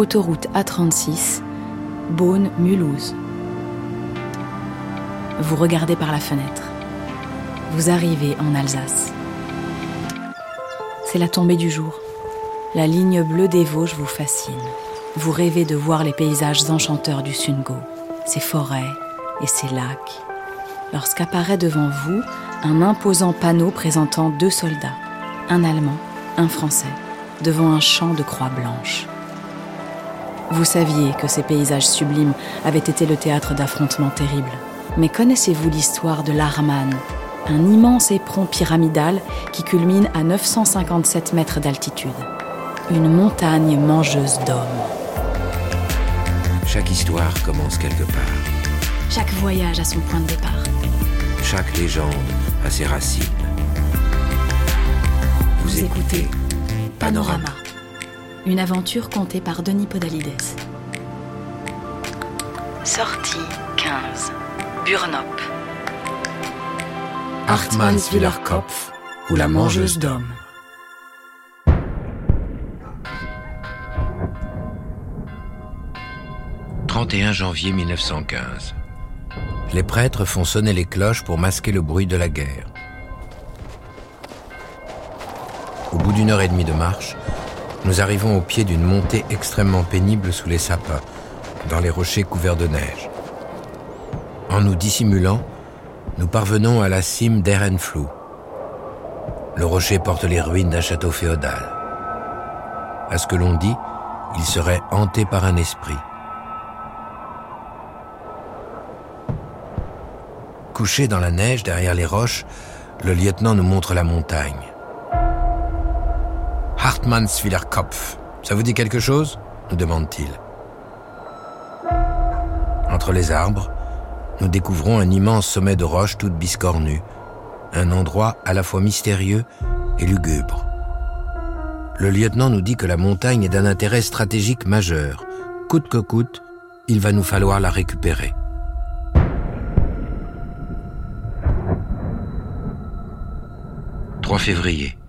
autoroute A36, Beaune-Mulhouse. Vous regardez par la fenêtre. Vous arrivez en Alsace. C'est la tombée du jour. La ligne bleue des Vosges vous fascine. Vous rêvez de voir les paysages enchanteurs du Sungo, ses forêts et ses lacs. Lorsqu'apparaît devant vous un imposant panneau présentant deux soldats, un Allemand, un Français, devant un champ de croix blanches. Vous saviez que ces paysages sublimes avaient été le théâtre d'affrontements terribles. Mais connaissez-vous l'histoire de l'Arman, un immense éperon pyramidal qui culmine à 957 mètres d'altitude Une montagne mangeuse d'hommes. Chaque histoire commence quelque part. Chaque voyage a son point de départ. Chaque légende a ses racines. Vous, écoutez Panorama. Une aventure contée par Denis Podalides. Sortie 15. Burnop. Hartmannswiller Kopf ou la mangeuse d'hommes. 31 janvier 1915. Les prêtres font sonner les cloches pour masquer le bruit de la guerre. Au bout d'une heure et demie de marche, nous arrivons au pied d'une montée extrêmement pénible sous les sapins, dans les rochers couverts de neige. En nous dissimulant, nous parvenons à la cime d'Erenflou. Le rocher porte les ruines d'un château féodal. À ce que l'on dit, il serait hanté par un esprit. Couché dans la neige derrière les roches, le lieutenant nous montre la montagne. Ça vous dit quelque chose nous demande-t-il. Entre les arbres, nous découvrons un immense sommet de roches toutes biscornues, un endroit à la fois mystérieux et lugubre. Le lieutenant nous dit que la montagne est d'un intérêt stratégique majeur. Coûte que coûte, il va nous falloir la récupérer. 3 février.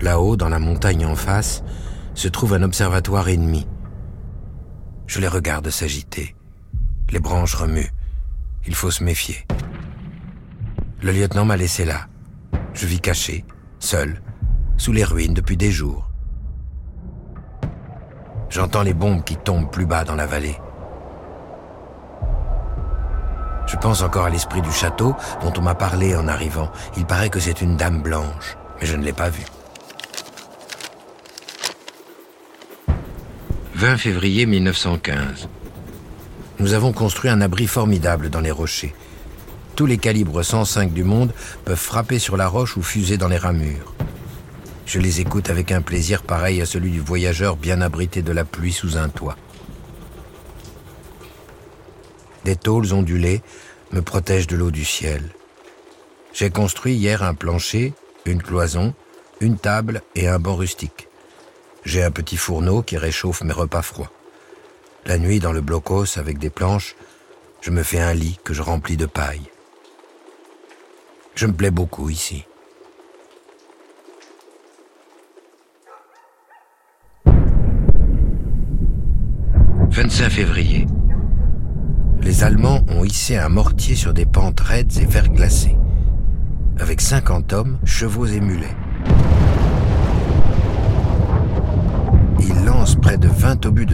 Là-haut, dans la montagne en face, se trouve un observatoire ennemi. Je les regarde s'agiter. Les branches remuent. Il faut se méfier. Le lieutenant m'a laissé là. Je vis caché, seul, sous les ruines depuis des jours. J'entends les bombes qui tombent plus bas dans la vallée. Je pense encore à l'esprit du château dont on m'a parlé en arrivant. Il paraît que c'est une dame blanche, mais je ne l'ai pas vue. 20 février 1915. Nous avons construit un abri formidable dans les rochers. Tous les calibres 105 du monde peuvent frapper sur la roche ou fuser dans les ramures. Je les écoute avec un plaisir pareil à celui du voyageur bien abrité de la pluie sous un toit. Des tôles ondulées me protègent de l'eau du ciel. J'ai construit hier un plancher, une cloison, une table et un banc rustique. J'ai un petit fourneau qui réchauffe mes repas froids. La nuit, dans le blocos avec des planches, je me fais un lit que je remplis de paille. Je me plais beaucoup ici. « 25 février les Allemands ont hissé un mortier sur des pentes raides et verglacées, avec 50 hommes, chevaux et mulets.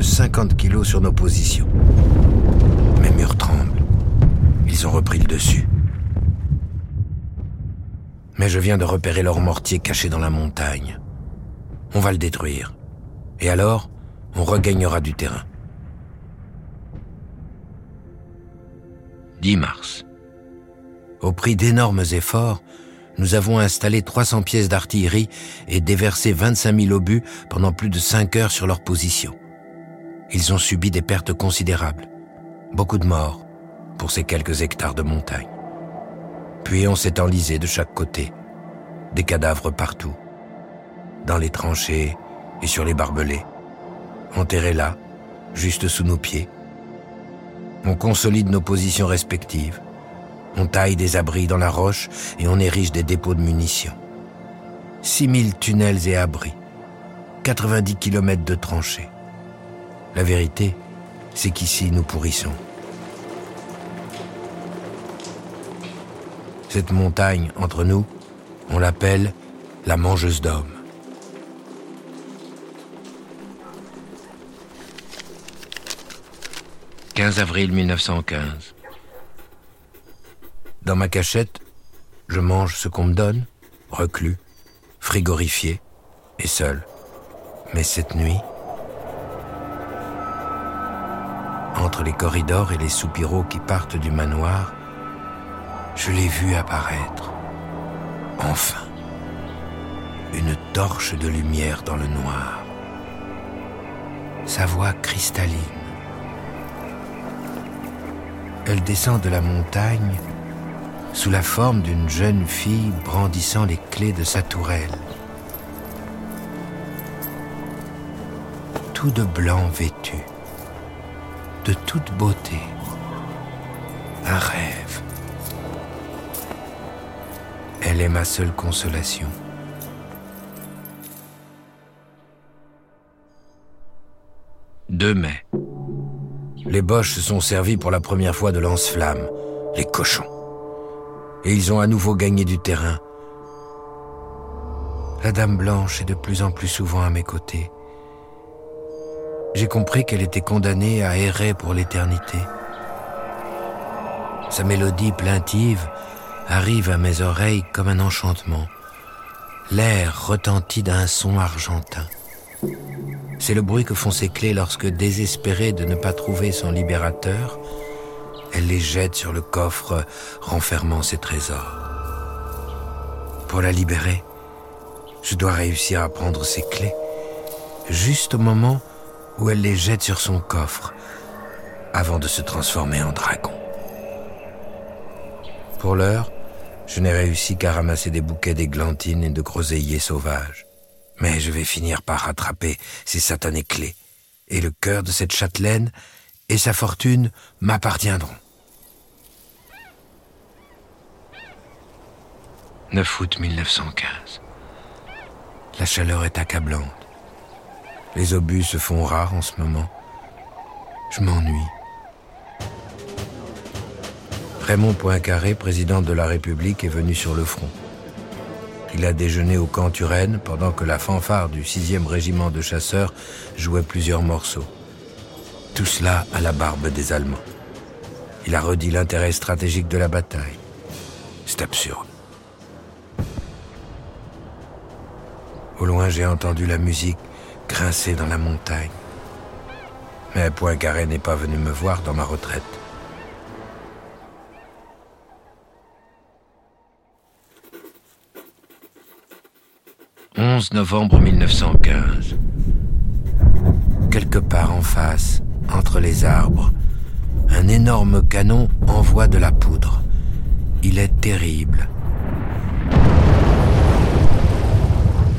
50 kilos sur nos positions. Mes murs tremblent. Ils ont repris le dessus. Mais je viens de repérer leur mortier caché dans la montagne. On va le détruire. Et alors, on regagnera du terrain. 10 mars. Au prix d'énormes efforts, nous avons installé 300 pièces d'artillerie et déversé 25 000 obus pendant plus de 5 heures sur leur position. Ils ont subi des pertes considérables, beaucoup de morts pour ces quelques hectares de montagne. Puis on s'est enlisé de chaque côté, des cadavres partout, dans les tranchées et sur les barbelés, enterrés là, juste sous nos pieds, on consolide nos positions respectives. On taille des abris dans la roche et on érige des dépôts de munitions. 6000 tunnels et abris. 90 km de tranchées. La vérité, c'est qu'ici nous pourrissons. Cette montagne entre nous, on l'appelle la mangeuse d'hommes. 15 avril 1915. Dans ma cachette, je mange ce qu'on me donne, reclus, frigorifié et seul. Mais cette nuit, les corridors et les soupiraux qui partent du manoir, je l'ai vu apparaître. Enfin, une torche de lumière dans le noir. Sa voix cristalline. Elle descend de la montagne sous la forme d'une jeune fille brandissant les clés de sa tourelle. Tout de blanc vêtu, de toute beauté, un rêve. Elle est ma seule consolation. 2 mai. Les Boches se sont servis pour la première fois de lance-flammes, les cochons. Et ils ont à nouveau gagné du terrain. La Dame Blanche est de plus en plus souvent à mes côtés. J'ai compris qu'elle était condamnée à errer pour l'éternité. Sa mélodie plaintive arrive à mes oreilles comme un enchantement. L'air retentit d'un son argentin. C'est le bruit que font ses clés lorsque, désespérée de ne pas trouver son libérateur, elle les jette sur le coffre renfermant ses trésors. Pour la libérer, je dois réussir à prendre ses clés, juste au moment où elle les jette sur son coffre, avant de se transformer en dragon. Pour l'heure, je n'ai réussi qu'à ramasser des bouquets d'églantines et de groseilliers sauvages. Mais je vais finir par rattraper ces satanées clés, et le cœur de cette châtelaine et sa fortune m'appartiendront. 9 août 1915. La chaleur est accablante. Les obus se font rares en ce moment. Je m'ennuie. Raymond Poincaré, président de la République, est venu sur le front. Il a déjeuné au camp Turenne pendant que la fanfare du 6e régiment de chasseurs jouait plusieurs morceaux. Tout cela à la barbe des Allemands. Il a redit l'intérêt stratégique de la bataille. C'est absurde. Au loin, j'ai entendu la musique grincer dans la montagne. Mais Poincaré n'est pas venu me voir dans ma retraite. 11 novembre 1915. Quelque part en face, entre les arbres, un énorme canon envoie de la poudre. Il est terrible.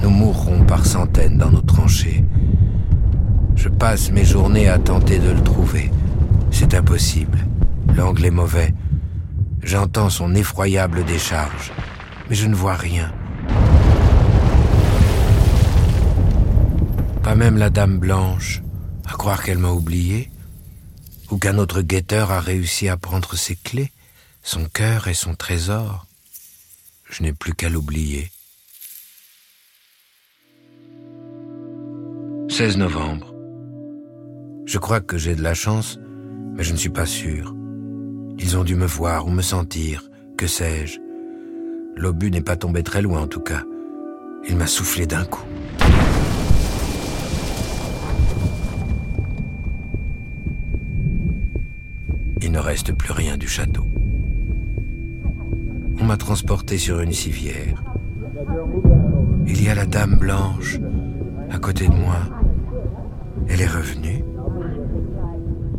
Nous mourrons par centaines dans nos tranchées. Je passe mes journées à tenter de le trouver. C'est impossible. L'angle est mauvais. J'entends son effroyable décharge, mais je ne vois rien. Pas même la dame blanche, à croire qu'elle m'a oublié, ou qu'un autre guetteur a réussi à prendre ses clés, son cœur et son trésor. Je n'ai plus qu'à l'oublier. 16 novembre. Je crois que j'ai de la chance, mais je ne suis pas sûr. Ils ont dû me voir ou me sentir, que sais-je. L'obus n'est pas tombé très loin en tout cas. Il m'a soufflé d'un coup. il ne reste plus rien du château. On m'a transporté sur une civière. Il y a la dame blanche à côté de moi. Elle est revenue.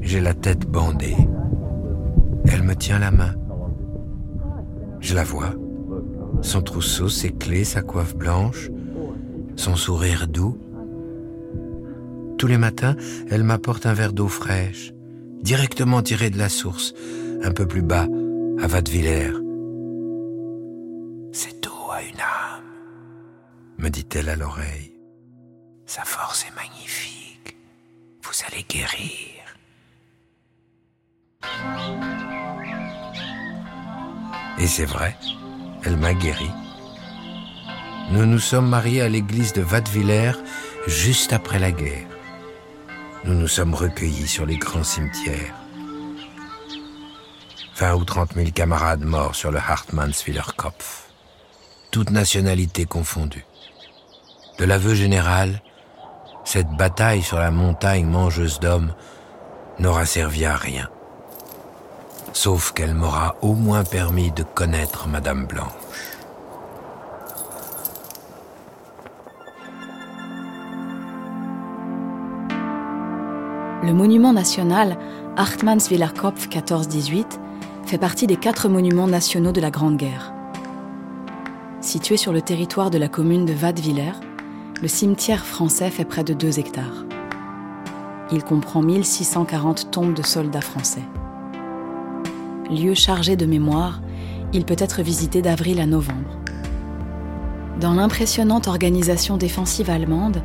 J'ai la tête bandée. Elle me tient la main. Je la vois. Son trousseau, ses clés, sa coiffe blanche, son sourire doux. Tous les matins, elle m'apporte un verre d'eau fraîche directement tiré de la source, un peu plus bas, à Vadevillers. Cette eau a une âme, me dit-elle à l'oreille. Sa force est magnifique. Vous allez guérir. Et c'est vrai, elle m'a guéri. Nous nous sommes mariés à l'église de Wattwiller juste après la guerre. Nous nous sommes recueillis sur les grands cimetières. 20 ou 30 000 camarades morts sur le Hartmannswiller Kopf. Toutes nationalités confondues. De l'aveu général, cette bataille sur la montagne mangeuse d'hommes n'aura servi à rien. Sauf qu'elle m'aura au moins permis de connaître Madame Blanche. Le monument national Hartmannswiller Kopf 14-18 fait partie des quatre monuments nationaux de la Grande Guerre. Situé sur le territoire de la commune de Wattwiller, le cimetière français fait près de 2 hectares. Il comprend 1640 tombes de soldats français. Lieu chargé de mémoire, il peut être visité d'avril à novembre. Dans l'impressionnante organisation défensive allemande,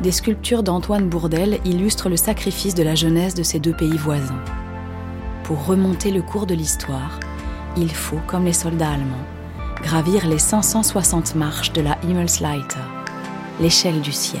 des sculptures d'Antoine Bourdelle illustrent le sacrifice de la jeunesse de ces deux pays voisins. Pour remonter le cours de l'histoire, il faut, comme les soldats allemands, gravir les 560 marches de la Himmelsleiter, l'échelle du ciel.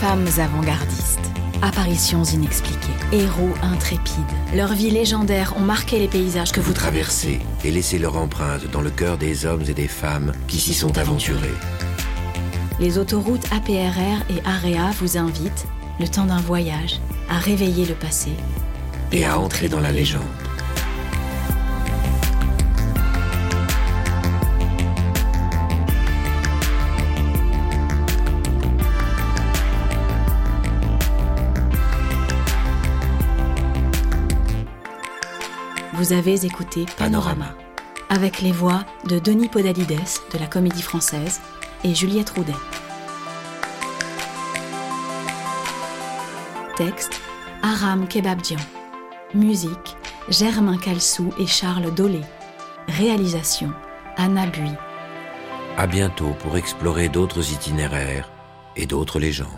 Femmes avant-gardistes, apparitions inexpliquées, héros intrépides. Leurs vies légendaires ont marqué les paysages que vous traversez et laissé leur empreinte dans le cœur des hommes et des femmes qui s'y sont aventurés. Les autoroutes APRR et AREA vous invitent, le temps d'un voyage, à réveiller le passé et à entrer dans la légende. Vous avez écouté Panorama, avec les voix de Denis Podalides de la Comédie Française et Juliette Roudet. Texte Aram Kebabdian. Musique Germain Calsou et Charles Dolé. Réalisation Anna Bui. À bientôt pour explorer d'autres itinéraires et d'autres légendes.